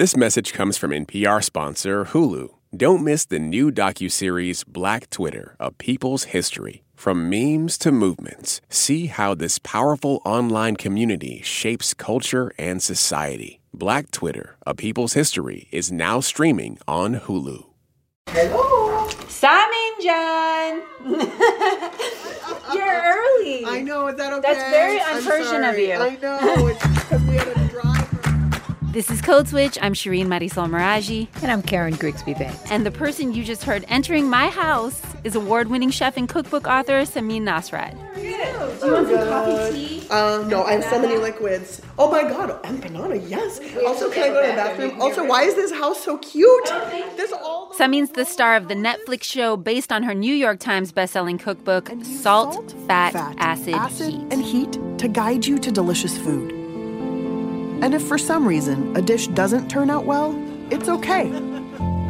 This message comes from NPR sponsor Hulu. Don't miss the new docuseries Black Twitter, A People's History. From memes to movements, see how this powerful online community shapes culture and society. Black Twitter, A People's History is now streaming on Hulu. Hello. Samin John. You're early. I know, is that okay? That's very I'm un-Persian of you. I know, it's because we had a drive. This is Code Switch. I'm Shireen Marisol Meraji. And I'm Karen Grigsby Bates. And the person you just heard entering my house is award winning chef and cookbook author Samin Nosrat. Do you want some coffee tea? Uh, no, I have so many liquids. Oh my god, and banana, yes. Also, can I go to the bathroom? Also, why is this house so cute? There's all Samin's the star of the Netflix show based on her New York Times bestselling cookbook, Salt, Fat, Acid, Heat. and heat to guide you to delicious food. And if for some reason a dish doesn't turn out well, it's okay.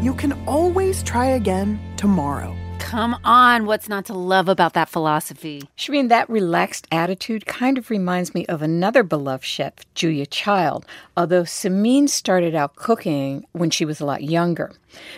You can always try again tomorrow. Come on, what's not to love about that philosophy? Shireen, that relaxed attitude kind of reminds me of another beloved chef, Julia Child, although Samin started out cooking when she was a lot younger.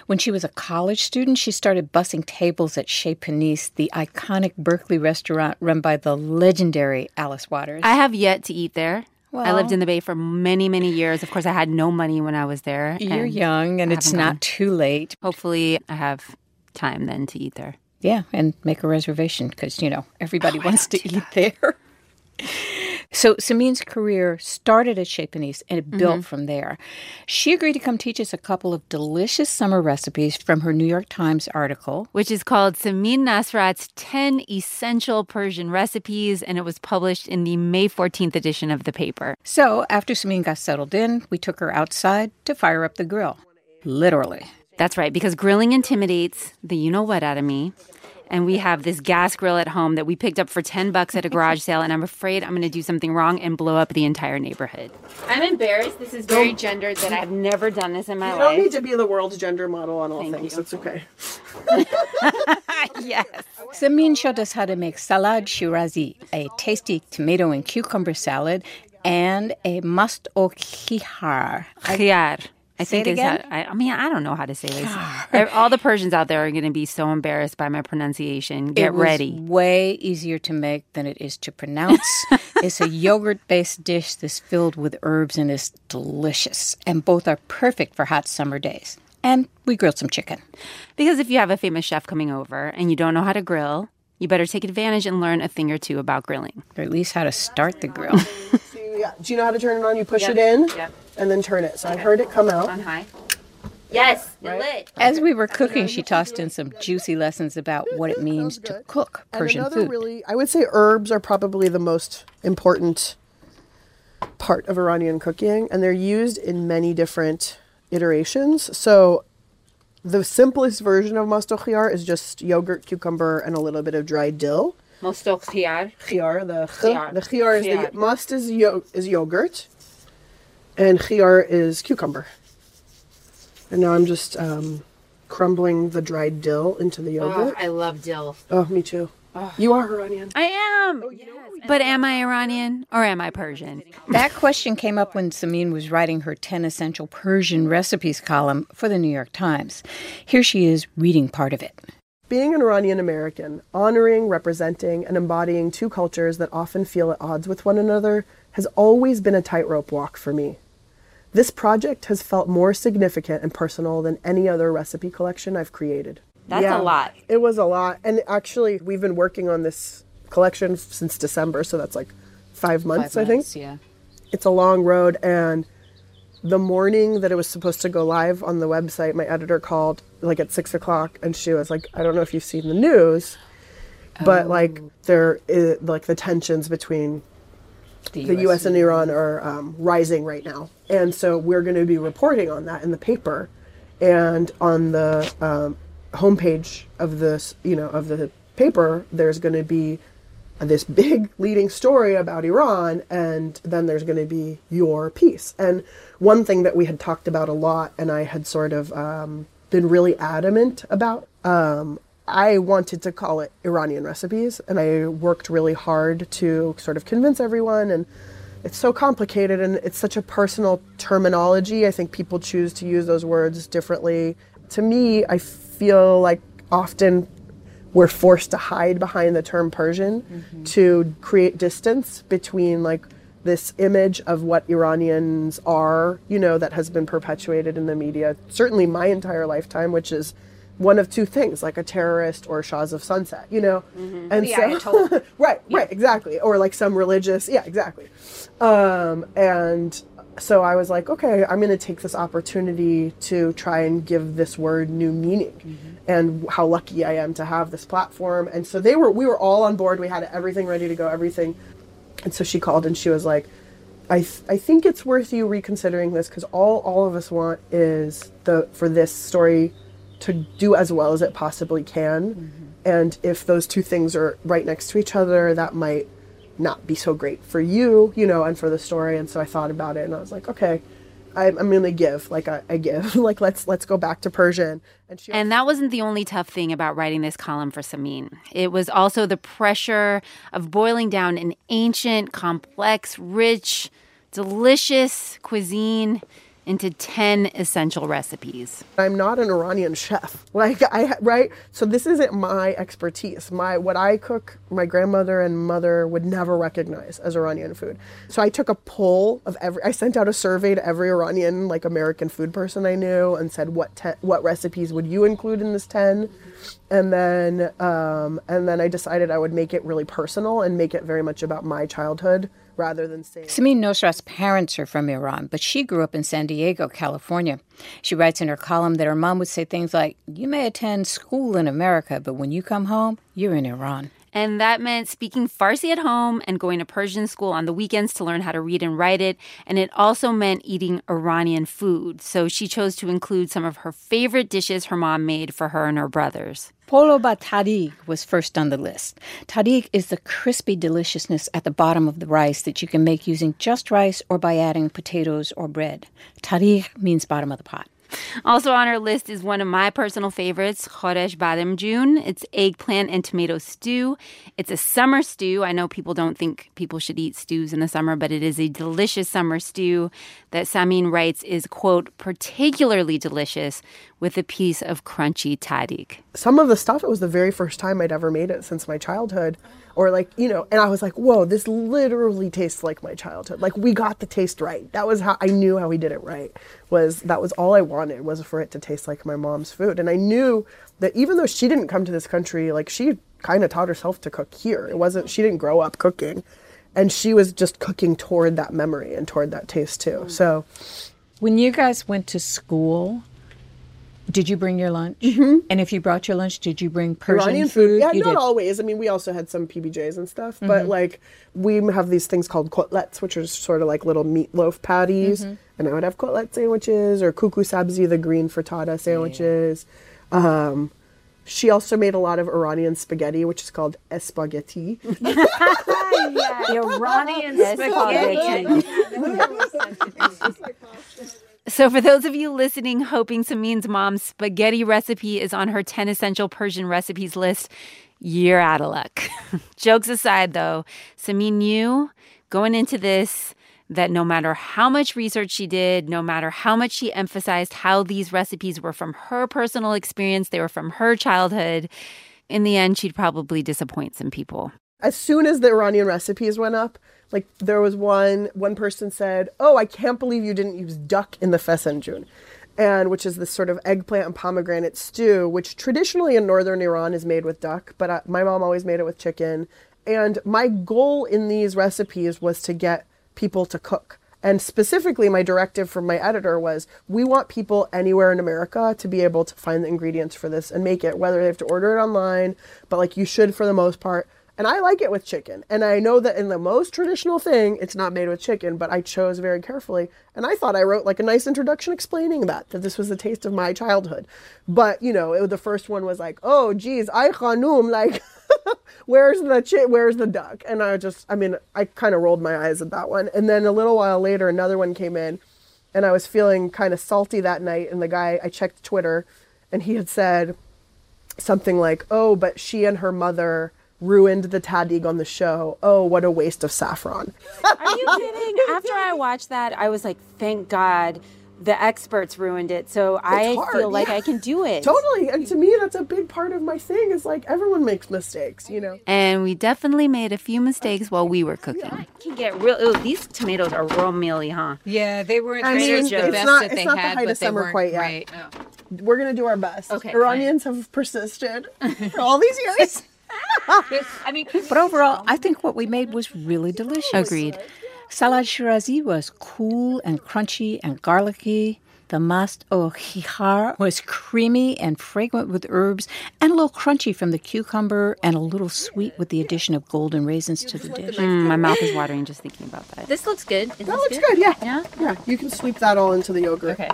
When she was a college student, she started bussing tables at Chez Panisse, the iconic Berkeley restaurant run by the legendary Alice Waters. I have yet to eat there. I lived in the Bay for many, many years. Of course, I had no money when I was there. You're young, and it's haven't gone. too late. Hopefully, I have time then to eat there. Yeah, and make a reservation because, you know, everybody Oh, wants to eat there. So Samin's career started at Chez Panisse and it Mm-hmm. built from there. She agreed to come teach us a couple of delicious summer recipes from her New York Times article. which is called Samin Nosrat's 10 Essential Persian Recipes, and it was published in the May 14th edition of the paper. So after Samin got settled in, we took her outside to fire up the grill. Literally. That's right, because grilling intimidates the you know what out of me. And we have this gas grill at home that we picked up for 10 bucks at a garage sale, and I'm afraid I'm going to do something wrong and blow up the entire neighborhood. I'm embarrassed. This is very gendered that I've never done this in my life. You don't need to be the world's gender model on all Thank things. you. It's okay. yes. Samin showed us how to make salad shirazi, a tasty tomato and cucumber salad, and a mast o khihar. Khiyar. I Say think it is again? how, I, I mean I don't know how to say this. All the Persians out there are going to be so embarrassed by my pronunciation. Get it was ready. way easier to make than it is to pronounce. it's a yogurt-based dish that's filled with herbs and is delicious. And both are perfect for hot summer days. And we grilled some chicken. Because if you have a famous chef coming over and you don't know how to grill, you better take advantage and learn a thing or two about grilling. Or at least how to start the grill. Yeah. Do you know how to turn it on? You push Yep. it in Yep. And then turn it. So I heard it come out. On high. Yes, it lit. As we were cooking, she tossed in some juicy lessons about what it means to cook Persian and another food. really, I would say herbs are probably the most important part of Iranian cooking, and they're used in many different iterations. So the simplest version of mastokhiyar is just yogurt, cucumber, and a little bit of dried dill. Mosto khiyar. Khiyar, the Khiyar. the khiyar is the must is yo- is yogurt, and khiyar is cucumber. And now I'm just um, crumbling the dried dill into the yogurt. Oh, yogurt. I love dill. Oh, me too. You are Iranian. I am. But am I Iranian or am I Persian? That question came up when Samin was writing her 10 Essential Persian Recipes column for the New York Times. Here she is reading part of it. Being an Iranian American, honoring, representing, and embodying two cultures that often feel at odds with one another has always been a tightrope walk for me. This project has felt more significant and personal than any other recipe collection I've created. That's a lot. It was a lot. And actually, we've been working on this collection since December, so that's like five months, I think yeah. it's a long road and the morning that it was supposed to go live on the website my editor called like at six o'clock and she was like i don't know if you've seen the news but like oh. there is like the tensions between the us and iran are um, rising right now and so we're going to be reporting on that in the paper and on the um, homepage of this you know of the paper there's going to be this big leading story about Iran, and then there's going to be your piece. And one thing that we had talked about a lot, and I had sort of um, been really adamant about, um, I wanted to call it Iranian recipes, and I worked really hard to sort of convince everyone and it's so complicated and it's such a personal terminology. I think people choose to use those words differently. To me, I feel like often we're forced to hide behind the term Persian mm-hmm. to create distance between like this image of what Iranians are, you know, that has been perpetuated in the media, certainly my entire lifetime, which is one of two things, like a terrorist or Shahs of Sunset, you know? And so, right, right, exactly. Or like some religious, yeah, exactly. Um, and so I was like, okay, I'm going to take this opportunity to try and give this word new meaning and how lucky I am to have this platform. And so they were, we were all on board. We had everything ready to go, everything. And so she called and she was like, I, th- I think it's worth you reconsidering this because all, all of us want is the for this story to do as well as it possibly can. Mm-hmm. And if those two things are right next to each other, that might not be so great for you, you know, and for the story. And so I thought about it and I was like, okay, I'm, I'm going to give, like I, I give, like let's let's go back to Persian. And she And that wasn't the only tough thing about writing this column for Samin. It was also the pressure of boiling down an ancient, complex, rich, delicious cuisine into 10 essential recipes. I'm not an Iranian chef. Like I right? So this isn't my expertise. My what I cook, my grandmother and mother would never recognize as Iranian food. So I took a poll of every I sent out a survey to every Iranian like American food person I knew and said what te- what recipes would you include in this 10? And then um, and then I decided I would make it really personal and make it very much about my childhood rather than saying Samin Nosrat's parents are from Iran, but she grew up in San Diego, California. She writes in her column that her mom would say things like, You may attend school in America, but when you come home, you're in Iran. And that meant speaking Farsi at home and going to Persian school on the weekends to learn how to read and write it. And it also meant eating Iranian food. So she chose to include some of her favorite dishes her mom made for her and her brothers. Polo ba tahdig was first on the list. Tahdig is the crispy deliciousness at the bottom of the rice that you can make using just rice or by adding potatoes or bread. Tahdig means bottom of the pot. Also on our list is one of my personal favorites, khoresh badamjun. It's eggplant and tomato stew. It's a summer stew. I know people don't think people should eat stews in the summer, but it is a delicious summer stew that Samin writes is, quote, particularly delicious with a piece of crunchy tahdig. some of the stuff it was the very first time I'd ever made it since my childhood. Or like you know and I was like whoa this literally tastes like my childhood. Like we got the taste right. That was how I knew how we did it right was that was all I wanted was for it to taste like my mom's food. And I knew that even though she didn't come to this country like she kind of taught herself to cook here. It wasn't she didn't grow up cooking. And she was just cooking toward that memory and toward that taste too. So When you guys went to school, did you bring your lunch? Mm-hmm. And if you brought your lunch, did you bring Persian Iranian food. Yeah, you not did. always. I mean, we also had some PBJs and stuff, but like we have these things called kotlets, which are sort of like little meatloaf patties. And I would have kotlet sandwiches or kuku sabzi, the green frittata sandwiches. Um, she also made a lot of Iranian spaghetti, which is called espaghetti. The Iranian spaghetti. So, for those of you listening, hoping Samin's mom's spaghetti recipe is on her 10 essential Persian recipes list, you're out of luck. Jokes aside, though, Samin knew going into this that no matter how much research she did, no matter how much she emphasized how these recipes were from her personal experience, they were from her childhood, in the end, she'd probably disappoint some people. as soon as the Iranian recipes went up, like there was one one person said, "Oh, I can't believe you didn't use duck in the fesenjun." And which is this sort of eggplant and pomegranate stew, which traditionally in northern Iran is made with duck, but uh, my mom always made it with chicken. And my goal in these recipes was to get people to cook. And specifically, my directive from my editor was we want people anywhere in America to be able to find the ingredients for this and make it, whether they have to order it online, but like you should for the most part. And I like it with chicken. And I know that in the most traditional thing, it's not made with chicken, but I chose very carefully. And I thought I wrote like a nice introduction explaining that, that this was the taste of my childhood. But, you know, it, the first one was like, oh, geez, I khanum, like, where's the chi- where's the duck? And I just, I mean, I kind of rolled my eyes at that one. And then a little while later, another one came in, and I was feeling kind of salty that night. And the guy, I checked Twitter, and he had said something like, "Oh, but she and her mother ruined the tahdig on the show. Oh, what a waste of saffron. Are you kidding? After I watched that, I was like, thank God the experts ruined it. So I hard, feel like yeah. I can do it. Totally. And to me, that's a big part of my thing is like everyone makes mistakes, you know? And we definitely made a few mistakes while we were cooking. I can get real. Ooh, these tomatoes are real mealy, huh? Yeah, they weren't I mean, Joe's. it's the best not- that it's they not the had, height but of they summer weren't quite yet. right. Oh. We're going to do our best. Okay, Iranians have persisted for all these years. I mean, but overall, I think what we made was really delicious. Agreed. Salad Shirazi was cool and crunchy and garlicky. The mast au hihar was creamy and fragrant with herbs and a little crunchy from the cucumber and a little sweet with the addition of golden raisins to the dish. Mm, my mouth is watering just thinking about that. This looks good. That looks good, yeah. Yeah? Yeah, you can sweep that all into the yogurt. Okay.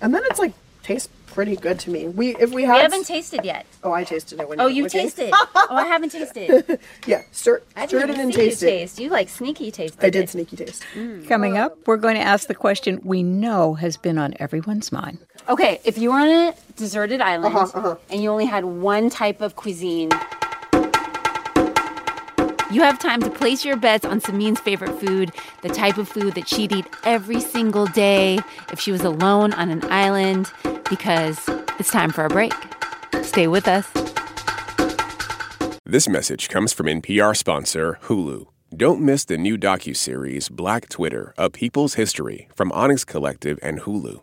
And then it's like, tastes pretty good to me. We If we We haven't tasted yet. oh, I tasted it when Oh, you with tasted. oh, I haven't tasted. Yeah, stir, I stir it in and see you taste it. taste. You like sneaky taste. I did sneaky taste. Coming up, we're going to ask the question we know has been on everyone's mind. Okay, if you were on a deserted island Uh-huh, and you only had one type of cuisine, you have time to place your bets on Samin's favorite food, the type of food that she'd eat every single day if she was alone on an island, because it's time for a break. Stay with us. This message comes from NPR sponsor Hulu. Don't miss the new docuseries Black Twitter: A People's History from Onyx Collective and Hulu.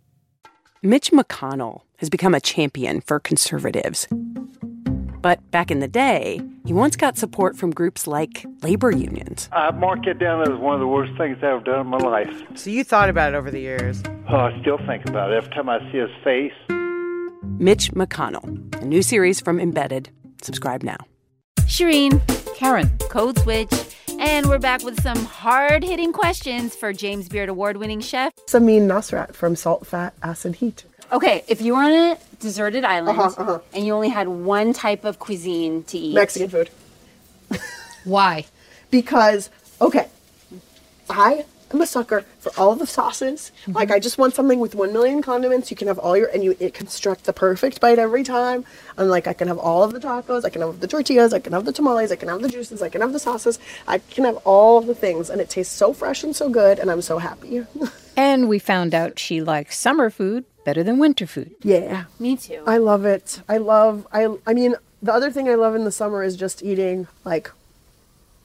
Mitch McConnell has become a champion for conservatives. But back in the day, he once got support from groups like labor unions. I mark it down as one of the worst things I've ever done in my life. So you thought about it over the years. Oh, I still think about it every time I see his face. Mitch McConnell, a new series from Embedded. Subscribe now. Shireen, Karen, Code Switch, and we're back with some hard hitting questions for James Beard Award winning chef. Samin Nosrat from Salt, Fat, Acid, Heat. Okay, if you were on a deserted island Uh-huh, uh-huh. and you only had one type of cuisine to eat, Mexican food. why? because okay, I am a sucker for all the sauces. Mm-hmm. Like I just want something with one million condiments. You can have all your and you it construct the perfect bite every time. I'm like I can have all of the tacos, I can have the tortillas, I can have the tamales, I can have the juices, I can have the sauces. I can have all of the things, and it tastes so fresh and so good, and I'm so happy. And we found out she likes summer food better than winter food. yeah, me too. I love it. I love. I. I mean, the other thing I love in the summer is just eating like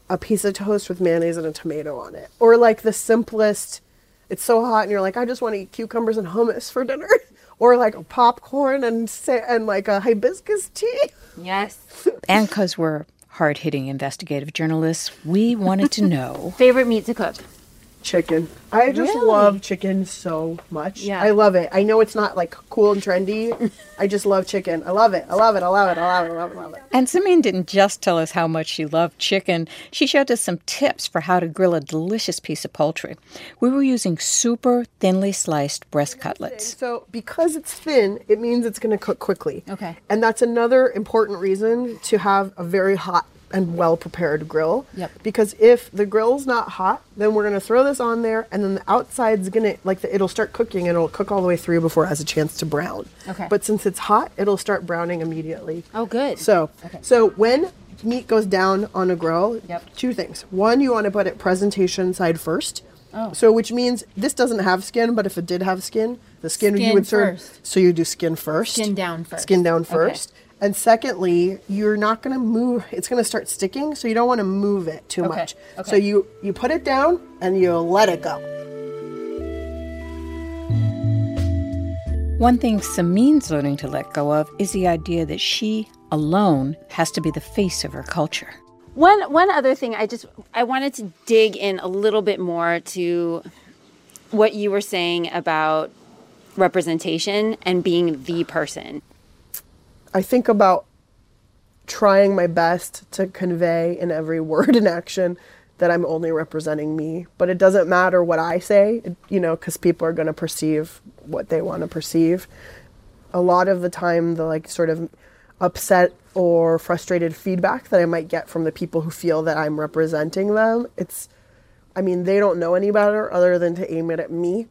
a piece of toast with mayonnaise and a tomato on it, or like the simplest. It's so hot, and you're like, I just want to eat cucumbers and hummus for dinner, or like popcorn and sa- and like a hibiscus tea. yes. And because we're hard hitting investigative journalists, we wanted to know Favorite meat to cook? Chicken. I just Really? love chicken so much. Yeah. I love it. I know it's not like cool and trendy. I just love chicken. I love it. I love it. I love it. I love it. I love it. I love it. And Samin didn't just tell us how much she loved chicken, she showed us some tips for how to grill a delicious piece of poultry. We were using super thinly sliced breast cutlets. So because it's thin, it means it's going to cook quickly. Okay. And that's another important reason to have a very hot and well prepared grill. Yep. Because if the grill's not hot, then we're going to throw this on there and then the outside's going to like the, it'll start cooking and it'll cook all the way through before it has a chance to brown. Okay. But since it's hot, it'll start browning immediately. Oh, good. So, so when meat goes down on a grill, Yep. two things. One, you want to put it presentation side first. Oh. So, which means this doesn't have skin, but if it did have skin, the skin, you would serve. first. So you do skin first. Skin down first. Skin down Okay. First, And secondly, you're not going to move. It's going to start sticking, so you don't want to move it too Okay, much. okay. So you you put it down and you let it go. One thing Samin's learning to let go of is the idea that she alone has to be the face of her culture. One one other thing I just I wanted to dig in a little bit more to what you were saying about representation and being the person. I think about trying my best to convey in every word and action that I'm only representing me. But it doesn't matter what I say, you know, because people are going to perceive what they want to perceive. A lot of the time, the like sort of upset or frustrated feedback that I might get from the people who feel that I'm representing them, it's I mean, they don't know any better other than to aim it at me.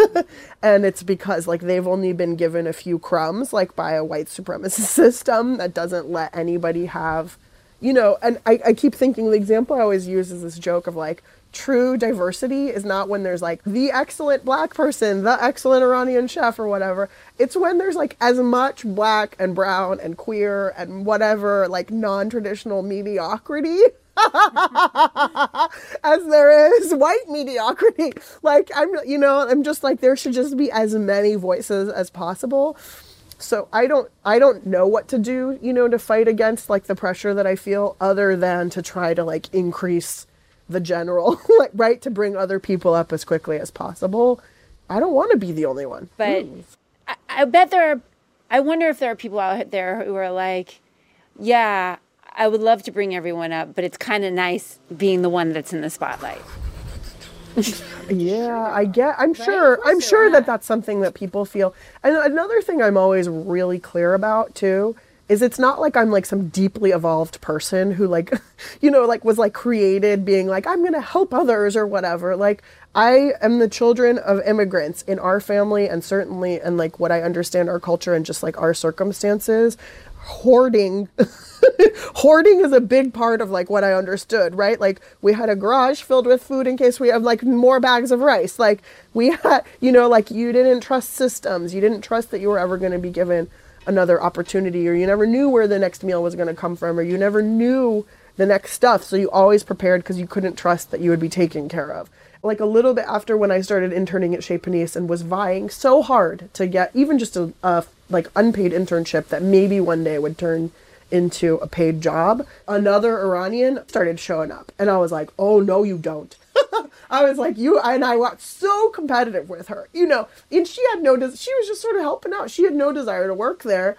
and it's because like they've only been given a few crumbs like by a white supremacist system that doesn't let anybody have you know, and I, I keep thinking the example I always use is this joke of like true diversity is not when there's like the excellent black person, the excellent Iranian chef or whatever. It's when there's like as much black and brown and queer and whatever like non-traditional mediocrity as there is white mediocrity. Like I'm, you know, I'm just like there should just be as many voices as possible. So I don't, I don't know what to do, you know, to fight against like the pressure that I feel, other than to try to like increase the general, like right, to bring other people up as quickly as possible. I don't want to be the only one. But hmm. I, I bet there are, I wonder if there are people out there who are like, yeah, I would love to bring everyone up, but it's kind of nice being the one that's in the spotlight. Yeah, I get. I'm sure. I'm sure that that's something that people feel. And another thing I'm always really clear about too is it's not like I'm like some deeply evolved person who like, you know, like was like created being like I'm gonna help others or whatever. Like I am the children of immigrants in our family and certainly and like what I understand our culture and just like our circumstances. Hoarding hoarding is a big part of like what I understood, right? Like we had a garage filled with food in case we have like more bags of rice. Like we had, you know, like you didn't trust systems. You didn't trust that you were ever going to be given another opportunity or you never knew where the next meal was going to come from or you never knew the next stuff. So you always prepared because you couldn't trust that you would be taken care of. Like a little bit after when I started interning at Chez Panisse and was vying so hard to get even just a, a like unpaid internship that maybe one day would turn into a paid job, another Iranian started showing up. And I was like, oh, no, you don't. I was like, you and I got so competitive with her, you know, and she had no, des- she was just sort of helping out. She had no desire to work there.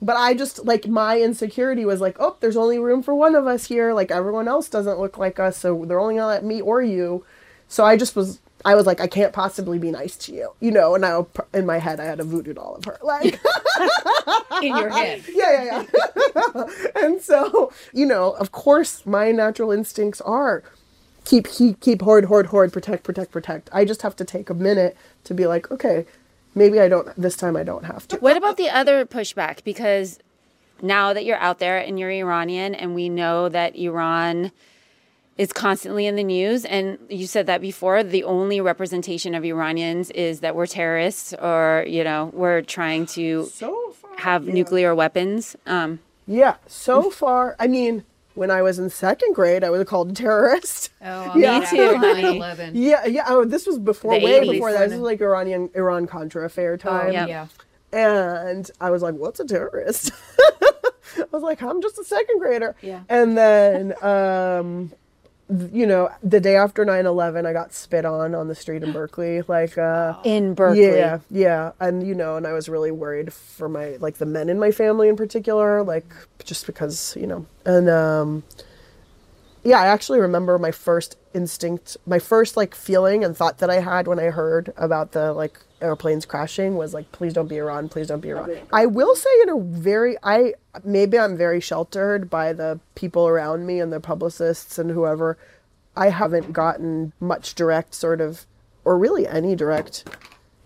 But I just, like, my insecurity was like, oh, there's only room for one of us here. Like, everyone else doesn't look like us. So they're only going to let me or you. So I just was, I was like, I can't possibly be nice to you, you know, and I, in my head, I had a voodoo doll of her. Like, In your head. yeah, yeah, yeah. and so, you know, of course, my natural instincts are keep, keep, keep, hoard, hoard, hoard, protect, protect, protect. I just have to take a minute to be like, okay, maybe I don't, this time I don't have to. What about the other pushback? Because now that you're out there and you're Iranian, and we know that Iran is constantly in the news, and you said that before, the only representation of Iranians is that we're terrorists or, you know, we're trying to So far, have yeah. nuclear weapons. Um, Yeah, so far, I mean, when I was in second grade, I was called a terrorist. Oh, Yeah. me too. 9/11. Yeah, yeah. Oh, this was before, The way 80s. before that. This was like Iranian Iran Contra affair time. yeah. Yeah. And I was like, what's a terrorist? I was like, I'm just a second grader. Yeah. And then, um, th- you know, the day after 9 11, I got spit on on the street in Berkeley. Like, uh, in Berkeley. yeah, yeah. And, you know, and I was really worried for my, like, the men in my family in particular, like, just because, you know, and, um, yeah, I actually remember my first instinct, my first like feeling and thought that I had when I heard about the like airplanes crashing was like, please don't be Iran, please don't be Iran. I will say in a very, I maybe I'm very sheltered by the people around me and the publicists and whoever. I haven't gotten much direct sort of, or really any direct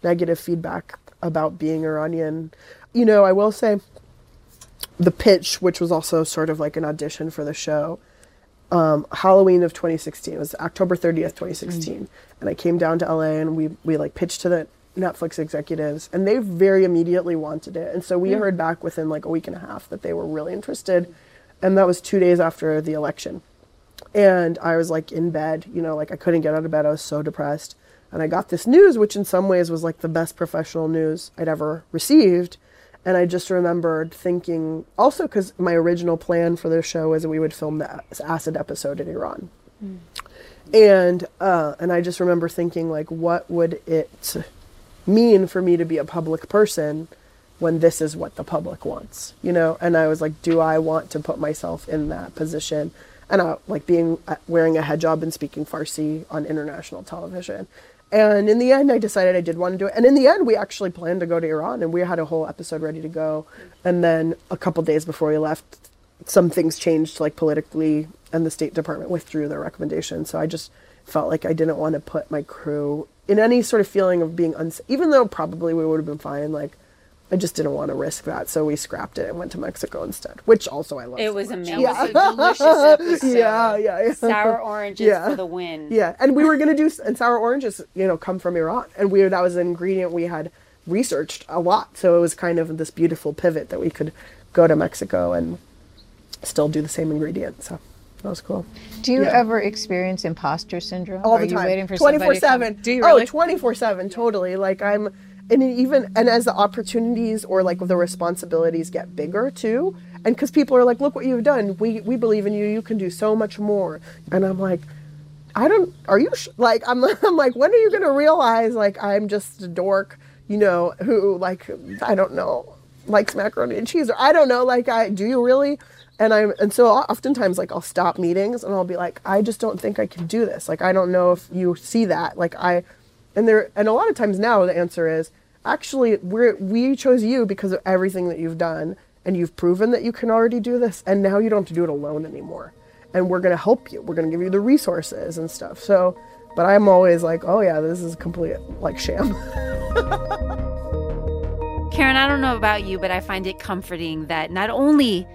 negative feedback about being Iranian. You know, I will say the pitch, which was also sort of like an audition for the show, um, Halloween of 2016. It was October 30th, 2016, and I came down to LA and we we like pitched to the Netflix executives, and they very immediately wanted it. And so we heard back within like a week and a half that they were really interested. And that was two days after the election. And I was like in bed, you know, like I couldn't get out of bed. I was so depressed. And I got this news, which in some ways was like the best professional news I'd ever received. And I just remembered thinking, also because my original plan for the show was that we would film the acid episode in Iran. And uh, and I just remember thinking, like, what would it mean for me to be a public person when this is what the public wants, you know? And I was like, do I want to put myself in that position? And I, like being uh, wearing a hijab and speaking Farsi on international television. And in the end, I decided I did want to do it. And in the end, we actually planned to go to Iran, and we had a whole episode ready to go. And then a couple days before we left, some things changed, like politically, and the State Department withdrew their recommendation. So I just felt like I didn't want to put my crew in any sort of feeling of being unsafe, even though probably we would have been fine. Like, I just didn't want to risk that, so we scrapped it and went to Mexico instead, which also I love. It so was much. amazing. Yeah. It was a delicious episode. yeah, yeah, yeah. Sour oranges Yeah. for the win. Yeah, and we were gonna do and sour oranges, you know, come from Iran, and we that was an ingredient we had researched a lot. So it was kind of this beautiful pivot that we could go to Mexico and still do the same ingredient. So that was cool. Do you Yeah. ever experience imposter syndrome? all Are the you time. waiting for twenty somebody four to come- seven. Do you oh, really? Oh, 24 seven. Totally. Like I'm, and even and as the opportunities or like the responsibilities get bigger too, and because people are like, look what you've done. We we believe in you. You can do so much more. And I'm like. I don't. Are you sh- like? I'm. I'm like. When are you gonna realize like I'm just a dork, you know, who like I don't know, likes macaroni and cheese, or I don't know. Like, I do you really? And I'm. And so oftentimes, like, I'll stop meetings and I'll be like, I just don't think I can do this. Like, I don't know if you see that. Like, I, and there, and a lot of times now the answer is actually we're we chose you because of everything that you've done and you've proven that you can already do this, and now you don't have to do it alone anymore and we're going to help you. We're going to give you the resources and stuff. So, but I'm always like, oh yeah, this is complete like sham. Karen, I don't know about you, but I find it comforting that not only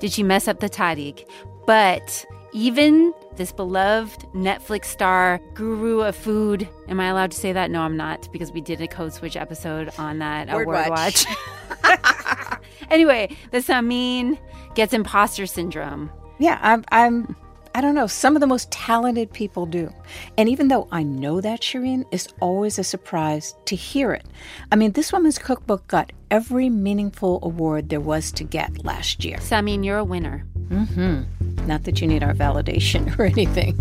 did she mess up the tahdig, but even this beloved Netflix star, guru of food. Am I allowed to say that? No, I'm not, because we did a Code Switch episode on that. a Word watch. watch. anyway, the Samin gets imposter syndrome. Yeah, I'm, I'm. I don't know. Some of the most talented people do, and even though I know that, Shireen, it's always a surprise to hear it. I mean, this woman's cookbook got every meaningful award there was to get last year. Samin, you're a winner. Not that you need our validation or anything.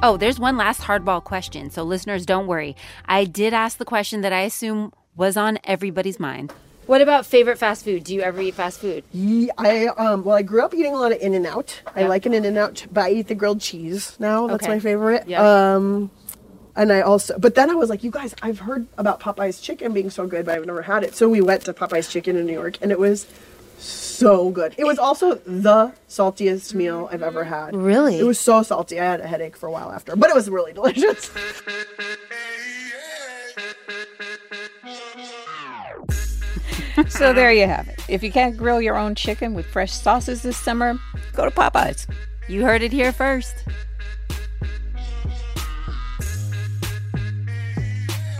Oh, there's one last hardball question. So, listeners, don't worry. I did ask the question that I assume was on everybody's mind. What about favorite fast food? Do you ever eat fast food? Ye- I um well I grew up eating a lot of In and Out. I like an In and Out, but I eat the grilled cheese now. That's Okay. my favorite. Yeah. Um and I also but then I was like, you guys, I've heard about Popeye's chicken being so good, but I've never had it. So we went to Popeye's chicken in New York and it was so good. It was also the saltiest meal I've ever had. Really? It was so salty. I had a headache for a while after, but it was really delicious. So there you have it. If you can't grill your own chicken with fresh sauces this summer, go to Popeyes. You heard it here first.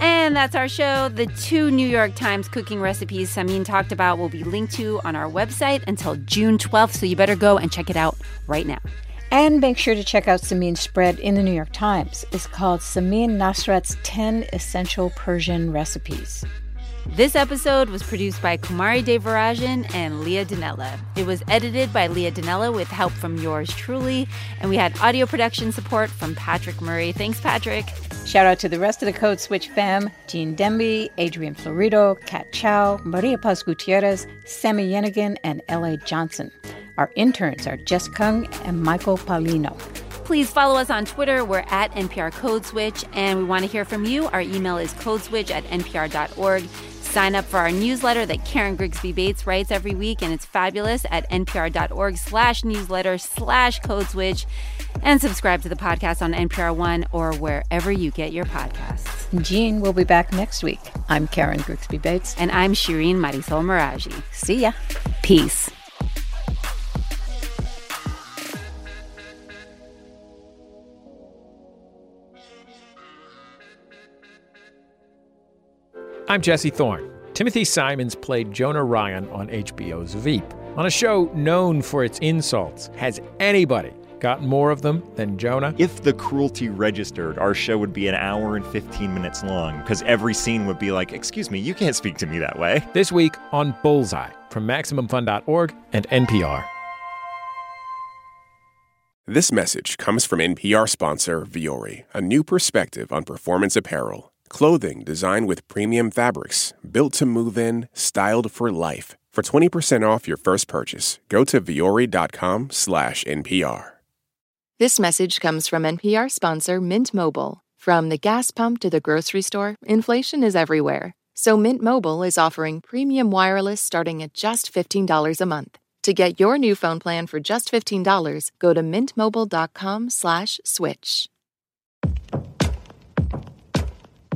And that's our show. The two New York Times cooking recipes Samin talked about will be linked to on our website until June 12th, so you better go and check it out right now. And make sure to check out Samin's spread in the New York Times. It's called Samin Nosrat's 10 Essential Persian Recipes. This episode was produced by Kumari Devarajan and Leah Donnella. It was edited by Leah Donnella with help from yours truly, and we had audio production support from Patrick Murray. Thanks, Patrick. Shout out to the rest of the Code Switch fam Gene Demby, Adrian Florido, Kat Chow, Maria Paz Gutierrez, Sami Yenigun, and L.A. Johnson. Our interns are Jess Kung and Michael Paulino. Please follow us on Twitter. We're at NPR Code Switch, and we want to hear from you. Our email is codeswitch at npr.org. Sign up for our newsletter that Karen Grigsby Bates writes every week, and it's fabulous at npr.org slash newsletter slash code switch. And subscribe to the podcast on NPR One or wherever you get your podcasts. Gene will be back next week. I'm Karen Grigsby Bates. And I'm Shireen Marisol Meraji. See ya. Peace. I'm Jesse Thorne. Timothy Simons played Jonah Ryan on HBO's Veep. On a show known for its insults, has anybody gotten more of them than Jonah? If the cruelty registered, our show would be an hour and 15 minutes long because every scene would be like, Excuse me, you can't speak to me that way. This week on Bullseye from MaximumFun.org and NPR. This message comes from NPR sponsor Vuori, a new perspective on performance apparel. Clothing designed with premium fabrics, built to move in, styled for life. For 20% off your first purchase, go to vuori.com slash NPR. This message comes from NPR sponsor Mint Mobile. From the gas pump to the grocery store, inflation is everywhere. So Mint Mobile is offering premium wireless starting at just $15 a month. To get your new phone plan for just $15, go to mintmobile.com slash switch.